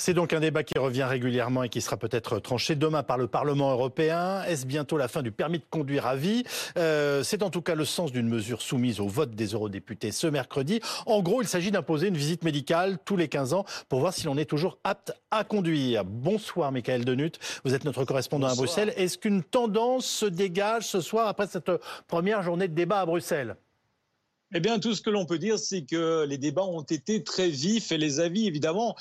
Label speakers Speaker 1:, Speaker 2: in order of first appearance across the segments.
Speaker 1: C'est donc un débat qui revient régulièrement et qui sera peut-être tranché demain par le Parlement européen. Est-ce bientôt la fin du permis de conduire à vie? Euh, C'est en tout cas le sens d'une mesure soumise au vote des eurodéputés ce mercredi. En gros, il s'agit d'imposer une visite médicale tous les 15 ans pour voir si l'on est toujours apte à conduire. Bonsoir, Michael Denut. Vous êtes notre correspondant à Bruxelles. Est-ce qu'une tendance se dégage ce soir après cette première journée de débat à Bruxelles?
Speaker 2: Eh bien, tout ce que l'on peut dire, c'est que les débats ont été très vifs et les avis, évidemment,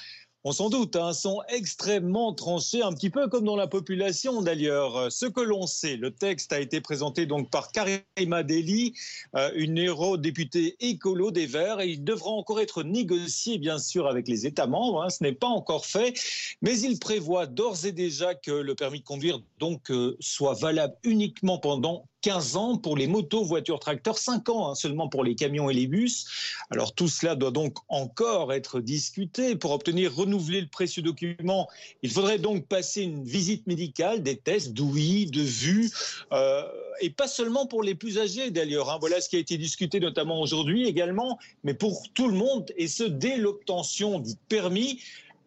Speaker 2: on s'en doute, hein, sont extrêmement tranchés, un petit peu comme dans la population d'ailleurs. Ce que l'on sait, le texte a été présenté donc par Karima Deli, euh, une eurodéputée écolo des Verts, et il devra encore être négocié bien sûr avec les États membres. Hein, ce n'est pas encore fait, mais il prévoit d'ores et déjà que le permis de conduire donc euh, soit valable uniquement pendant 15 ans pour les motos, voitures, tracteurs, 5 ans hein, seulement pour les camions et les bus. Alors tout cela doit donc encore être discuté. Pour obtenir renouveler le précieux document, il faudrait donc passer une visite médicale, des tests d'ouïe, de vue, euh, et pas seulement pour les plus âgés d'ailleurs. Hein. Voilà ce qui a été discuté notamment aujourd'hui également, mais pour tout le monde, et ce dès l'obtention du permis.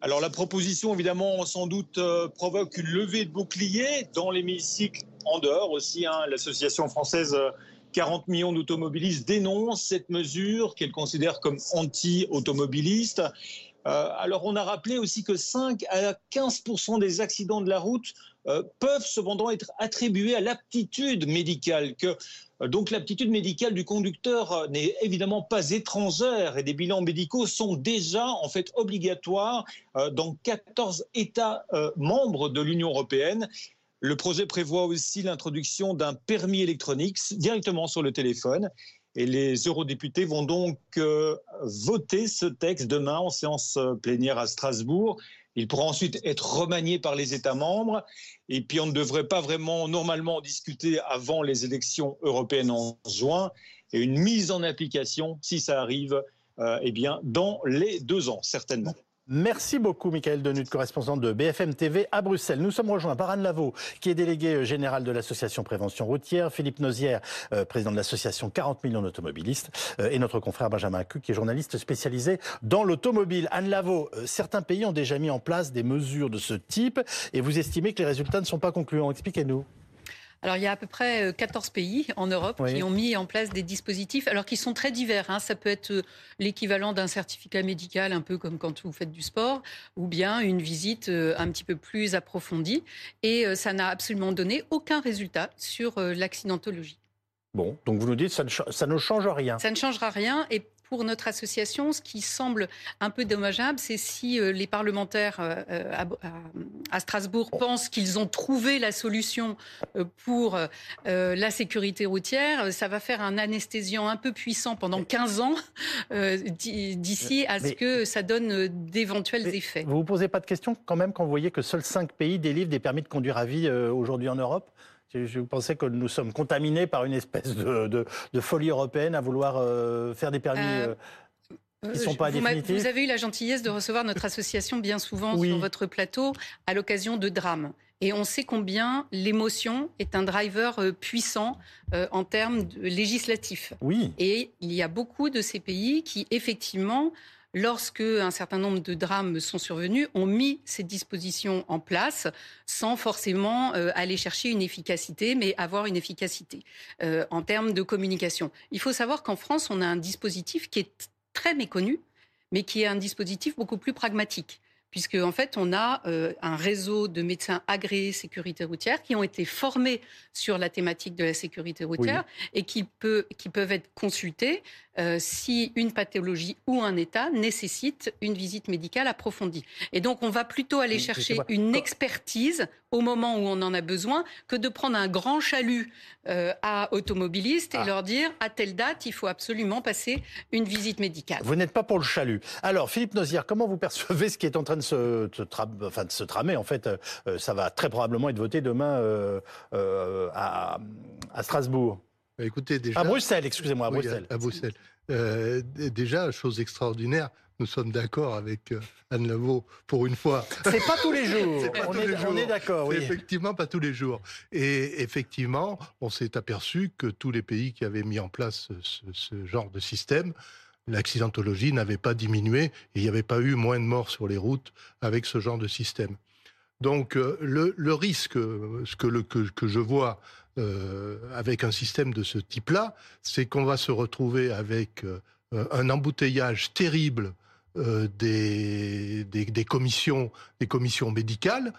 Speaker 2: Alors la proposition, évidemment, sans doute euh, provoque une levée de boucliers dans l'hémicycle, en dehors aussi. Hein, L'association française 40 euh, millions d'automobilistes dénonce cette mesure qu'elle considère comme anti-automobiliste. Euh, alors on a rappelé aussi que 5 à 15% des accidents de la route peuvent cependant être attribués à l'aptitude médicale, que donc l'aptitude médicale du conducteur euh, n'est évidemment pas étrangère et des bilans médicaux sont déjà en fait obligatoires euh, dans 14 États euh, membres de l'Union européenne. Le projet prévoit aussi l'introduction d'un permis électronique directement sur le téléphone. Et les eurodéputés vont donc voter ce texte demain en séance plénière à Strasbourg. Il pourra ensuite être remanié par les États membres. Et puis on ne devrait pas vraiment normalement discuter avant les élections européennes en juin. Et une mise en application, si ça arrive, euh, eh bien, dans les deux ans, certainement.
Speaker 1: Merci beaucoup, Michael Denut, correspondant de BFM TV à Bruxelles. Nous sommes rejoints par Anne Lavaux, qui est déléguée euh, générale de l'association Prévention Routière, Philippe Nozière, euh, président de l'association 40 millions d'automobilistes, euh, et notre confrère Benjamin Cuc, qui est journaliste spécialisé dans l'automobile. Anne Lavaux, certains pays ont déjà mis en place des mesures de ce type, et vous estimez que les résultats ne sont pas concluants. Expliquez-nous.
Speaker 3: Alors il y a à peu près 14 euh, pays en Europe qui ont mis en place des dispositifs, alors qui sont très divers. Hein. Ça peut être euh, l'équivalent d'un certificat médical, un peu comme quand vous faites du sport, ou bien une visite euh, un petit peu plus approfondie. Et ça n'a absolument donné aucun résultat sur l'accidentologie.
Speaker 1: Bon, donc vous nous dites ça ça ne change rien.
Speaker 3: Ça ne changera rien et pour notre association, ce qui semble un peu dommageable, c'est si euh, les parlementaires euh, euh, à, Strasbourg pensent qu'ils ont trouvé la solution pour la sécurité routière, ça va faire un anesthésiant un peu puissant pendant 15 ans d'ici à ce que ça donne d'éventuels effets.
Speaker 1: Vous vous posez pas de questions quand même quand vous voyez que seuls 5 pays délivrent des permis de conduire à vie aujourd'hui en Europe? Je pensais que nous sommes contaminés par une espèce de, folie européenne à vouloir euh, faire des permis. Euh, euh, qui ne sont pas
Speaker 3: vous, vous avez eu la gentillesse de recevoir notre association bien souvent sur votre plateau à l'occasion de drames. Et on sait combien l'émotion est un driver puissant en termes législatifs.
Speaker 1: Oui.
Speaker 3: Et il y a beaucoup de ces pays qui, effectivement, lorsque un certain nombre de drames sont survenus, ont mis ces dispositions en place sans forcément euh, aller chercher une efficacité, mais avoir une efficacité euh, en termes de communication. Il faut savoir qu'en France, on a un dispositif qui est très méconnu, mais qui est un dispositif beaucoup plus pragmatique puisque en fait on a euh, un réseau de médecins agréés sécurité routière qui ont été formés sur la thématique de la sécurité routière et qui, peut, qui peuvent être consultés euh, si une pathologie ou un état nécessite une visite médicale approfondie. Et donc on va plutôt aller chercher une expertise au moment où on en a besoin que de prendre un grand chalut euh, à automobilistes et ah. leur dire à telle date il faut absolument passer une visite médicale.
Speaker 1: Vous n'êtes pas pour le chalut. Alors Philippe Nozière, comment vous percevez ce qui est en train de se, enfin, de se tramer En fait, euh, ça va très probablement être voté demain à, à Strasbourg.
Speaker 4: Bah, écoutez, déjà,
Speaker 1: à Bruxelles, excusez-moi, à
Speaker 4: Bruxelles. À, Bruxelles. Euh, déjà, chose extraordinaire, nous sommes d'accord avec euh, Anne Lavaux pour une fois.
Speaker 1: C'est pas tous les jours. on, est, on, est, d'accord, oui.
Speaker 4: Effectivement, pas tous les jours. Et effectivement, on s'est aperçu que tous les pays qui avaient mis en place ce, ce genre de système l'accidentologie n'avait pas diminué il n'y avait pas eu moins de morts sur les routes avec ce genre de système. Donc euh, le, risque, ce que, je vois euh, avec un système de ce type-là, c'est qu'on va se retrouver avec euh, un embouteillage terrible des, des, commissions, des commissions médicales.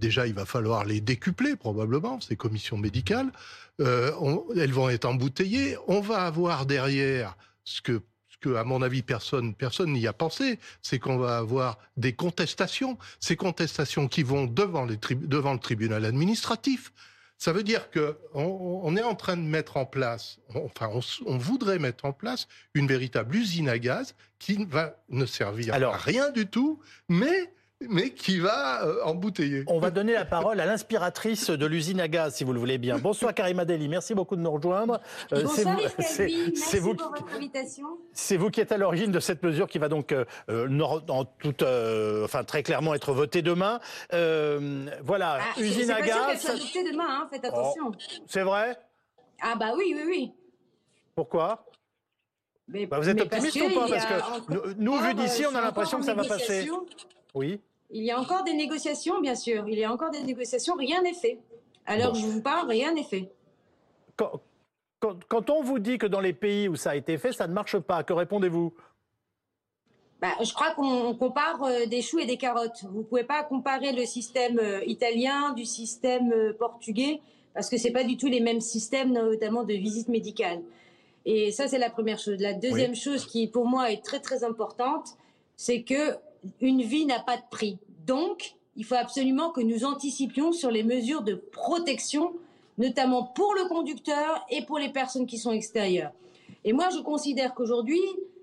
Speaker 4: déjà, il va falloir les décupler probablement, ces commissions médicales. elles vont être embouteillées. On va avoir derrière ce que que, à mon avis, personne personne n'y a pensé, c'est qu'on va avoir des contestations, ces contestations qui vont devant, les devant le tribunal administratif. Ça veut dire que on, est en train de mettre en place, enfin, on, voudrait mettre en place une véritable usine à gaz qui va ne servir à rien du tout, mais mais qui va euh, embouteiller.
Speaker 1: On va donner la parole à l'inspiratrice de l'usine à gaz, si vous le voulez bien. Bonsoir Karima Deli, merci beaucoup de nous rejoindre.
Speaker 5: Euh, Bonsoir c'est vous, pour votre invitation.
Speaker 1: C'est vous qui êtes à l'origine de cette mesure qui va donc euh, en toute, enfin, très clairement être votée demain. voilà,
Speaker 5: ah, usine à gaz. Sûr votée demain, hein, faites attention. Oh,
Speaker 1: c'est vrai?
Speaker 5: Ah bah oui, oui, oui.
Speaker 1: Pourquoi? Bah, vous êtes optimiste ou pas? Parce que nous, vu d'ici, on a l'impression que ça va passer. Oui.
Speaker 5: Il y a encore des négociations, bien sûr. Il y a encore des négociations. Rien n'est fait. Alors, je vous parle, rien n'est fait.
Speaker 1: Quand, on vous dit que dans les pays où ça a été fait, ça ne marche pas, que répondez-vous?
Speaker 5: Bah, je crois qu'on compare euh, des choux et des carottes. Vous ne pouvez pas comparer le système euh, italien du système euh, portugais parce que ce n'est pas du tout les mêmes systèmes, notamment de visite médicale. Et ça, c'est la première chose. La deuxième chose qui, pour moi, est très très importante, c'est que une vie n'a pas de prix. Donc, il faut absolument que nous anticipions sur les mesures de protection, notamment pour le conducteur et pour les personnes qui sont extérieures. Et moi, je considère qu'aujourd'hui,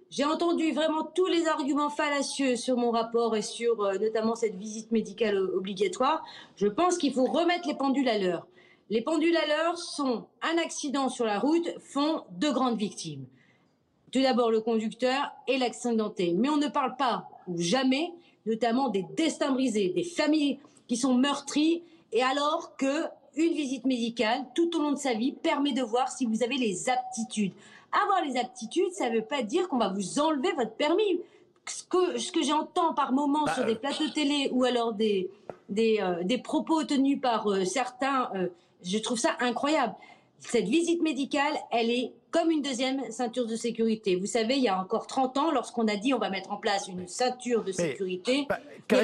Speaker 5: j'ai entendu vraiment tous les arguments fallacieux sur mon rapport et sur euh, notamment cette visite médicale obligatoire. Je pense qu'il faut remettre les pendules à l'heure. Les pendules à l'heure sont un accident sur la route, font deux grandes victimes. Tout d'abord le conducteur et l'accidenté. Mais on ne parle pas ou jamais, notamment des destins brisés, des familles qui sont meurtries, et alors que une visite médicale tout au long de sa vie permet de voir si vous avez les aptitudes. Avoir les aptitudes, ça ne veut pas dire qu'on va vous enlever votre permis. Ce que, ce que j'entends par moments bah, sur des euh. plateaux télé ou alors des, des, euh, des propos tenus par euh, certains, je trouve ça incroyable. Cette visite médicale, elle est comme une deuxième ceinture de sécurité. Vous savez, il y a encore 30 ans, lorsqu'on a dit on va mettre en place une ceinture de sécurité.
Speaker 1: Bah, je,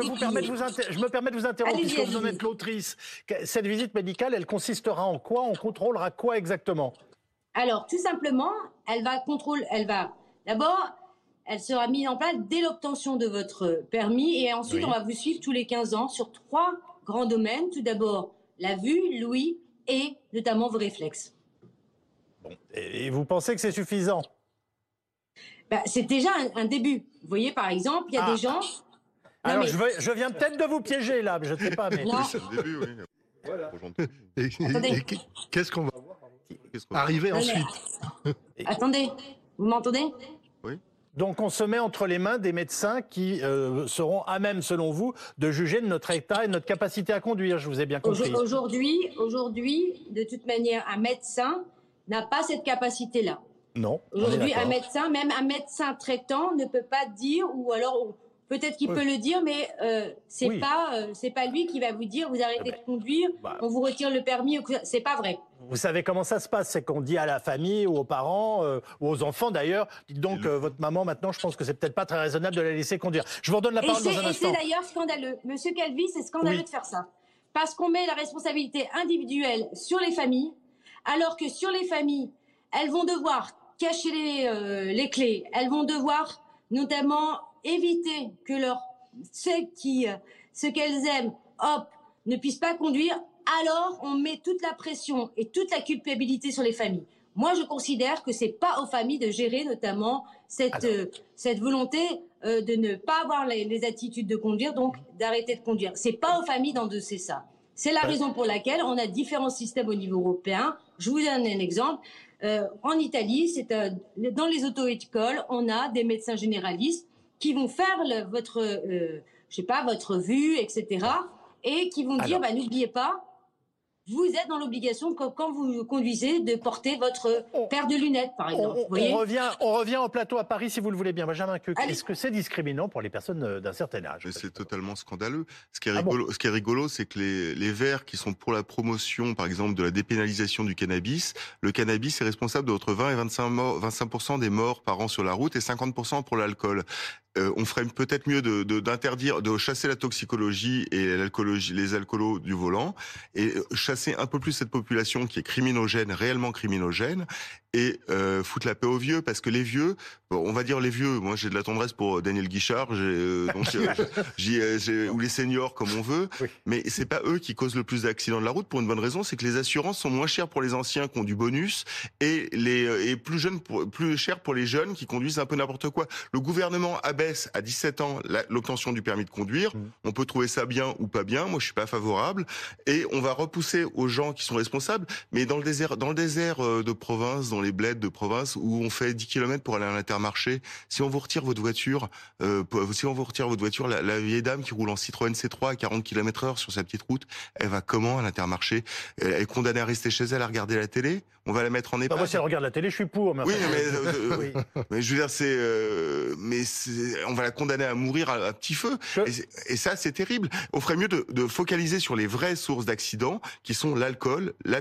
Speaker 1: vous permets de vous je me permets de vous interrompre puisque vous en êtes l'autrice. Cette visite médicale, elle consistera en quoi? On contrôlera quoi exactement?
Speaker 5: Alors, tout simplement, elle va contrôler, elle va d'abord, elle sera mise en place dès l'obtention de votre permis et ensuite on va vous suivre tous les 15 ans sur trois grands domaines. Tout d'abord, la vue, l'ouïe et notamment vos réflexes.
Speaker 1: Et vous pensez que c'est suffisant?
Speaker 5: Bah, C'est déjà un, début. Vous voyez, par exemple, il y a des ah. gens.
Speaker 1: Alors, je, viens peut-être de vous piéger là, je ne sais pas. Mais...
Speaker 4: C'est le début, oui. Voilà. Qu'est-ce qu'on va arriver ensuite
Speaker 5: Attendez, vous m'entendez?
Speaker 1: Donc on se met entre les mains des médecins qui euh, seront à même, selon vous, de juger de notre état et de notre capacité à conduire. Je vous ai bien compris.
Speaker 5: Aujourd'hui, aujourd'hui, de toute manière, un médecin n'a pas cette capacité-là.
Speaker 1: Non.
Speaker 5: Aujourd'hui, un médecin, même un médecin traitant, ne peut pas dire, ou alors peut-être qu'il peut le dire, mais euh, c'est pas euh, c'est pas lui qui va vous dire vous arrêtez ah ben, de conduire, bah. on vous retire le permis. C'est pas vrai.
Speaker 1: Vous savez comment ça se passe, c'est qu'on dit à la famille ou aux parents euh, ou aux enfants d'ailleurs, dites donc euh, votre maman maintenant, je pense que c'est peut-être pas très raisonnable de la laisser conduire. Je vous redonne la parole dans un instant.
Speaker 5: Et c'est d'ailleurs scandaleux, Monsieur Calvi, c'est scandaleux de faire ça, parce qu'on met la responsabilité individuelle sur les familles alors que sur les familles, elles vont devoir cacher les, euh, les clés, elles vont devoir notamment éviter que leur ceux qui ce qu'elles aiment, hop, ne puissent pas conduire. Alors on met toute la pression et toute la culpabilité sur les familles. Moi, je considère que c'est pas aux familles de gérer notamment cette euh, cette volonté euh, de ne pas avoir les, les, attitudes de conduire, donc d'arrêter de conduire. C'est pas aux familles d'endosser ça. C'est la raison pour laquelle on a différents systèmes au niveau européen. Je vous donne un exemple. Euh, en Italie, c'est euh, dans les auto-écoles, on a des médecins généralistes qui vont faire votre, euh, je sais pas, votre vue, etc. Et qui vont dire, bah, n'oubliez pas, vous êtes dans l'obligation, quand vous conduisez, de porter votre paire de lunettes, par exemple.
Speaker 1: On, revient, on revient en plateau à Paris, si vous le voulez bien. Benjamin Cuc, est-ce que c'est discriminant pour les personnes euh, d'un certain âge?
Speaker 6: C'est totalement scandaleux. Ce qui est ah rigolo, ce qui est rigolo, c'est que les, les Verts qui sont pour la promotion, par exemple, de la dépénalisation du cannabis, le cannabis est responsable de entre 20 et 25, 25 des morts par an sur la route et 50% pour l'alcool. Euh, on ferait peut-être mieux d'interdire, de, chasser la toxicologie et l'alcoolologie, les alcoolos du volant, et euh, chasser un peu plus cette population qui est criminogène, réellement criminogène, et euh, foutre la paix aux vieux, parce que les vieux, on va dire les vieux, moi j'ai de la tendresse pour Daniel Guichard, donc, ou les seniors comme on veut, mais c'est pas eux qui causent le plus d'accidents de la route pour une bonne raison, c'est que les assurances sont moins chères pour les anciens qui ont du bonus et les et plus jeunes pour, plus chères pour les jeunes qui conduisent un peu n'importe quoi. Le gouvernement abaisse à 17 ans l'obtention du permis de conduire. Mmh. On peut trouver ça bien ou pas bien. Moi, je suis pas favorable. Et on va repousser aux gens qui sont responsables. Mais dans le désert, dans le désert euh, de province, dans les bleds de province, où on fait 10 km pour aller à l'intermarché, si on vous retire votre voiture, euh, si on vous retire votre voiture, la, vieille dame qui roule en Citroën C3 à 40 km heure sur sa petite route, elle va comment à l'intermarché? Elle est condamnée à rester chez elle à regarder la télé? On va la mettre en EHPAD
Speaker 1: Moi, si elle regarde la télé, je suis pour.
Speaker 6: Mais oui, mais, euh, mais je veux dire, c'est, mais on va la condamner à mourir à, petit feu. Et, ça, c'est terrible. On ferait mieux de, focaliser sur les vraies sources d'accidents, qui sont l'alcool, la,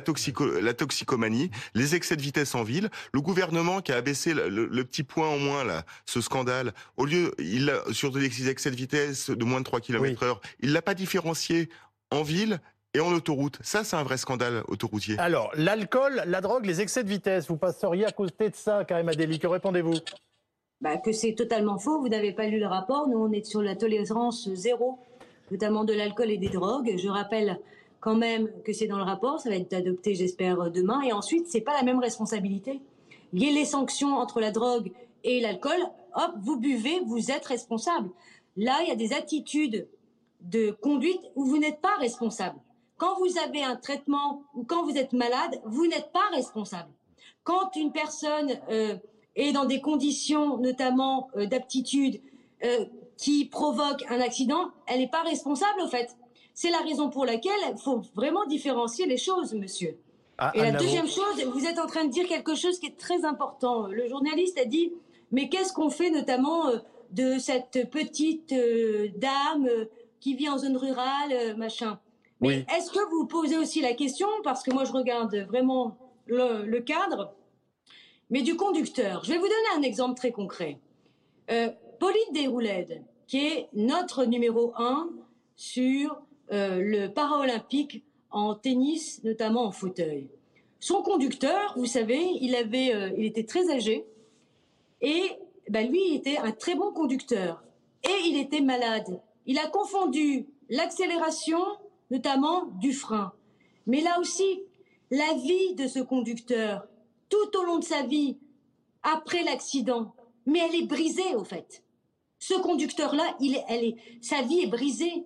Speaker 6: la toxicomanie, les excès de vitesse en ville. Le gouvernement qui a abaissé le, petit point en moins, là, ce scandale, au lieu, il sur des excès de vitesse de moins de 3 km heure, il l'a pas différencié en ville et en autoroute. Ça, c'est un vrai scandale autoroutier.
Speaker 1: Alors, l'alcool, la drogue, les excès de vitesse, vous passeriez à côté de ça, Karim Adéli, que répondez-vous?
Speaker 5: Bah, que c'est totalement faux. Vous n'avez pas lu le rapport. Nous, on est sur la tolérance zéro, notamment de l'alcool et des drogues. Je rappelle quand même que c'est dans le rapport. Ça va être adopté, j'espère, demain. Et ensuite, c'est pas la même responsabilité. Lier les sanctions entre la drogue et l'alcool, hop, vous buvez, vous êtes responsable. Là, il y a des attitudes de conduite où vous n'êtes pas responsable. Quand vous avez un traitement ou quand vous êtes malade, vous n'êtes pas responsable. Quand une personne euh, et dans des conditions notamment euh, d'aptitude euh, qui provoquent un accident, elle n'est pas responsable au fait. C'est la raison pour laquelle il faut vraiment différencier les choses, monsieur. Ah, et la deuxième chose, vous êtes en train de dire quelque chose qui est très important. Le journaliste a dit, mais qu'est-ce qu'on fait notamment euh, de cette petite dame qui vit en zone rurale, machin Mais est-ce que vous posez aussi la question, parce que moi je regarde vraiment le cadre, mais du conducteur. Je vais vous donner un exemple très concret. Euh, Pauline Desroulèdes, qui est notre numéro un sur euh, le para-olympique en tennis, notamment en fauteuil. Son conducteur, vous savez, il avait, euh, il était très âgé et ben, lui, il était un très bon conducteur et il était malade. Il a confondu l'accélération, notamment du frein. Mais là aussi, la vie de ce conducteur, tout au long de sa vie, après l'accident. Mais elle est brisée, au fait. Ce conducteur-là, il est, elle est, sa vie est brisée.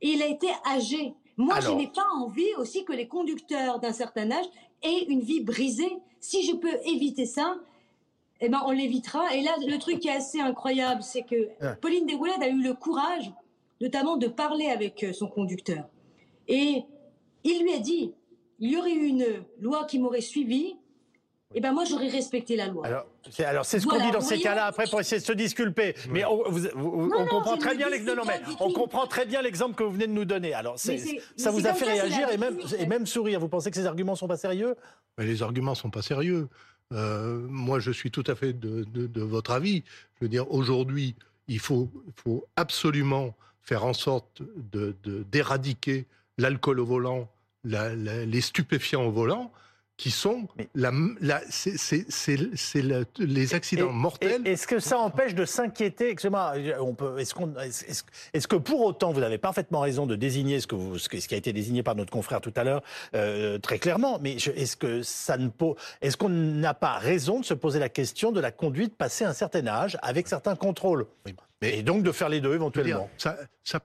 Speaker 5: Et il a été âgé. Moi, je n'ai pas envie aussi que les conducteurs d'un certain âge aient une vie brisée. Si je peux éviter ça, eh ben, on l'évitera. Et là, le truc qui est assez incroyable, c'est que Pauline Desroulades a eu le courage, notamment, de parler avec euh, son conducteur. Et il lui a dit, il y aurait eu une loi qui m'aurait suivi, eh ben moi j'aurais respecté la loi.
Speaker 1: Alors c'est ce qu'on dit dans ces cas-là après pour essayer de se disculper. Mais on, comprend très bien on comprend très bien l'exemple que vous venez de nous donner. Alors ça vous a fait réagir et même et même sourire. Vous pensez que ces arguments sont pas sérieux?
Speaker 4: Mais Les arguments sont pas sérieux. Euh, moi je suis tout à fait de, votre avis. Je veux dire aujourd'hui il faut, faut absolument faire en sorte d'éradiquer l'alcool au volant, les stupéfiants au volant qui sont la, la c'est les accidents mortels.
Speaker 1: Est-ce que ça empêche de s'inquiéter on peut. Est-ce qu'on, est-ce, est que pour autant vous avez parfaitement raison de désigner ce que vous, ce, qui a été désigné par notre confrère tout à l'heure euh, très clairement, mais est-ce que ça ne peut, est-ce qu'on n'a pas raison de se poser la question de la conduite passée un certain âge avec certains contrôles? Et donc de faire les deux éventuellement.
Speaker 4: ça, ça,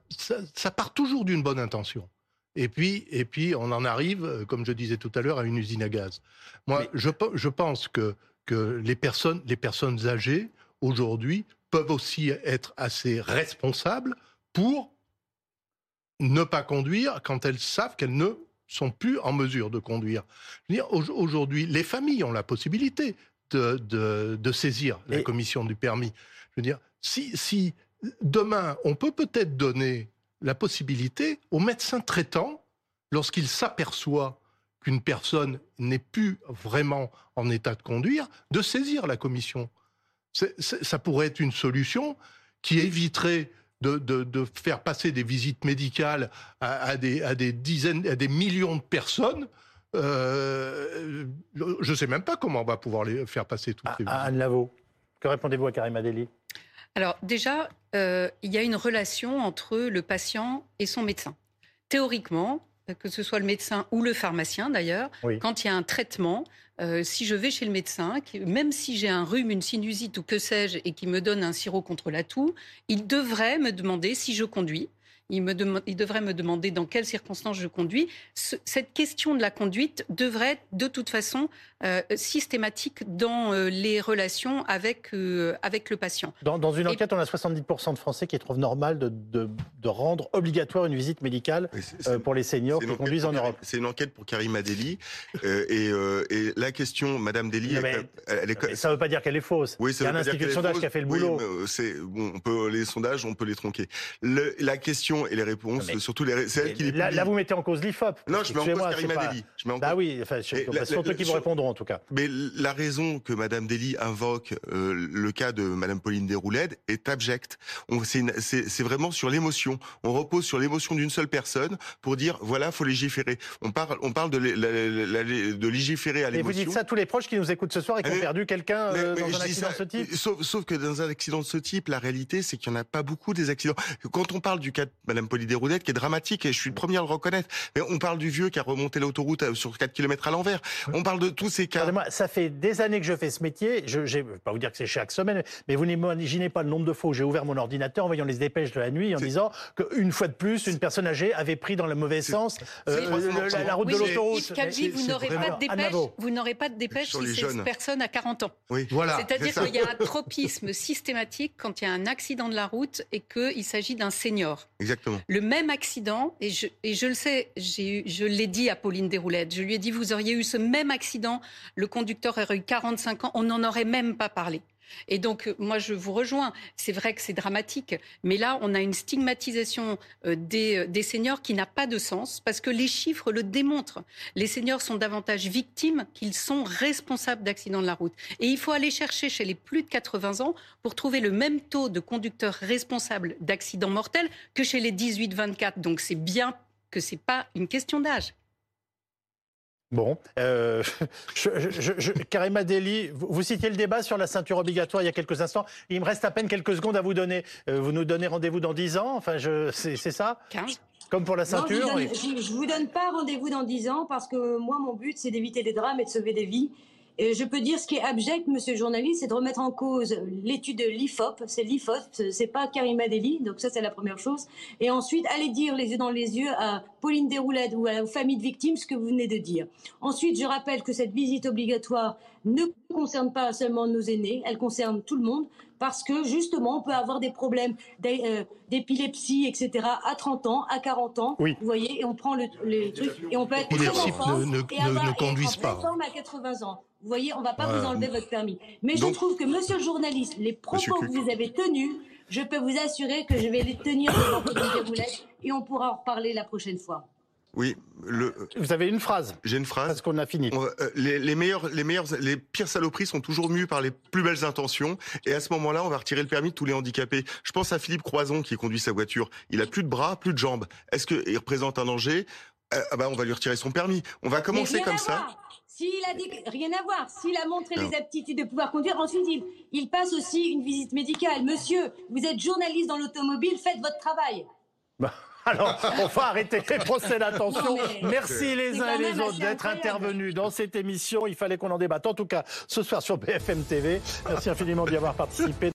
Speaker 4: ça part toujours d'une bonne intention. Et puis, et puis, on en arrive, euh, comme je disais tout à l'heure, à une usine à gaz. Moi, je, je, pense que, que les, personnes, les personnes âgées, aujourd'hui, peuvent aussi être assez responsables pour ne pas conduire quand elles savent qu'elles ne sont plus en mesure de conduire. Aujourd'hui, les familles ont la possibilité de, de, saisir la commission du permis. Je veux dire, si, si demain, on peut peut-être donner la possibilité au médecin traitant, lorsqu'il s'aperçoit qu'une personne n'est plus vraiment en état de conduire, de saisir la commission. ça pourrait être une solution qui éviterait de, faire passer des visites médicales à, des, dizaines, à des millions de personnes. Euh, je ne sais même pas comment on va pouvoir les faire passer toutes ces visites.
Speaker 1: Anne Lavaux, que répondez-vous à Karim Adeli
Speaker 3: Alors déjà, euh, il y a une relation entre le patient et son médecin. Théoriquement, que ce soit le médecin ou le pharmacien d'ailleurs, quand il y a un traitement, euh, si je vais chez le médecin, même si j'ai un rhume, une sinusite ou que sais-je, et qui me donne un sirop contre la toux, il devrait me demander si je conduis il, me il devrait me demander dans quelles circonstances je conduis. cette question de la conduite devrait de toute façon euh, systématique dans euh, les relations avec, euh, avec le patient.
Speaker 1: Dans, une enquête, on a 70% de Français qui trouvent normal de, de, rendre obligatoire une visite médicale pour les seniors qui conduisent en Europe.
Speaker 6: C'est une enquête pour Karim Adeli. et, et, la question, Madame Deli...
Speaker 1: ça ne veut pas dire qu'elle est fausse.
Speaker 6: Oui,
Speaker 1: il y a un institut de sondage qui a fait le boulot.
Speaker 6: bon, on peut, les sondages, on peut les tronquer. la question et les réponses, surtout les, c'est
Speaker 1: qui là, vous mettez en cause l'IFOP.
Speaker 6: Non, je mets en cause Karim Adeli.
Speaker 1: Bah oui, enfin, eux qui vous répondront en tout cas.
Speaker 6: Mais la raison que Madame Dely invoque euh, le cas de Madame Pauline Desrouledes est abjecte. C'est vraiment sur l'émotion. On repose sur l'émotion d'une seule personne pour dire voilà, faut légiférer. On parle, on parle de, de légiférer à l'émotion.
Speaker 1: Et vous dites ça à tous les proches qui nous écoutent ce soir et qui ont perdu quelqu'un euh, dans un accident de ce type.
Speaker 6: Sauf, sauf, que dans un accident de ce type, la réalité, c'est qu'il n'y en a pas beaucoup des accidents. Quand on parle du cas de Madame Pauline Desroulettes, qui est dramatique, et je suis le premier à le reconnaître, mais on parle du vieux qui a remonté l'autoroute euh, sur 4 km à l'envers. On parle de tous ces cas.
Speaker 1: Moi, ça fait des années que je fais ce métier. Je ne vais pas vous dire que c'est chaque semaine, mais vous n'imaginez pas le nombre de fois où j'ai ouvert mon ordinateur en voyant les dépêches de la nuit en disant qu'une fois de plus, une personne âgée avait pris dans le mauvais sens euh, la, route de l'autoroute.
Speaker 3: vous n'aurez pas de dépêche. Vous n'aurez pas de dépêche si c'est une personne à 40 ans. Oui, voilà. C'est-à-dire qu'il y a un tropisme systématique quand il y a un accident de la route et qu'il s'agit d'un senior.
Speaker 6: Exactement.
Speaker 3: Le même accident, et je, le sais, je l'ai dit à Pauline Desroulettes, je lui ai dit, vous auriez eu ce même accident, le conducteur aurait eu 45 ans, on n'en aurait même pas parlé. Et donc, euh, moi, je vous rejoins. C'est vrai que c'est dramatique, mais là, on a une stigmatisation euh, des, euh, des seniors qui n'a pas de sens parce que les chiffres le démontrent. Les seniors sont davantage victimes qu'ils sont responsables d'accidents de la route. Et il faut aller chercher chez les plus de 80 ans pour trouver le même taux de conducteurs responsables d'accidents mortels que chez les 18-24. Donc, c'est bien que ce n'est pas une question d'âge.
Speaker 1: Bon, euh, Karima Deli, vous, citiez le débat sur la ceinture obligatoire il y a quelques instants. Il me reste à peine quelques secondes à vous donner. Euh, vous nous donnez rendez-vous dans 10 ans Enfin, c'est ça
Speaker 3: 15
Speaker 1: comme pour la ceinture
Speaker 5: Je ne vous donne pas rendez-vous dans 10 ans parce que moi, mon but, c'est d'éviter des drames et de sauver des vies. Et je peux dire ce qui est abject, monsieur le journaliste, c'est de remettre en cause l'étude de l'IFOP. C'est l'IFOP, c'est pas Karim Adeli, donc ça c'est la première chose. Et ensuite, allez dire les yeux dans les yeux à Pauline Desroulettes ou à la famille de victimes ce que vous venez de dire. Ensuite, je rappelle que cette visite obligatoire ne concerne pas seulement nos aînés, elle concerne tout le monde parce que justement, on peut avoir des problèmes euh, d'épilepsie, etc. à 30 ans, à 40 ans.
Speaker 1: Oui.
Speaker 5: Vous voyez, et on prend le, les trucs et on peut être très enfant
Speaker 4: ne, ne, et avoir, ne conduisent pas.
Speaker 5: à 80 ans. Vous voyez, on ne va pas vous enlever votre permis. Mais je trouve que, monsieur le journaliste, les propos que vous avez tenus, je peux vous assurer que je vais les tenir devant et on pourra en reparler la prochaine fois.
Speaker 6: Oui, le...
Speaker 1: vous avez une phrase.
Speaker 6: J'ai une phrase.
Speaker 1: Parce qu'on a fini.
Speaker 6: Euh, les, les, meilleurs, les meilleurs, les pires saloperies sont toujours mues par les plus belles intentions. Et à ce moment-là, on va retirer le permis de tous les handicapés. Je pense à Philippe Croison qui conduit sa voiture. Il a plus de bras, plus de jambes. Est-ce qu'il représente un danger? Ah bah, on va lui retirer son permis. On va commencer comme ça.
Speaker 5: S'il a dit rien à voir, s'il a montré les aptitudes de pouvoir conduire, ensuite il, il, passe aussi une visite médicale. Monsieur, vous êtes journaliste dans l'automobile, faites votre travail.
Speaker 1: Bah, alors, on va arrêter les procès d'attention. Merci les uns et les autres d'être intervenus dans cette émission. Il fallait qu'on en débatte. En tout cas, ce soir sur BFM TV. Merci infiniment d'y avoir participé.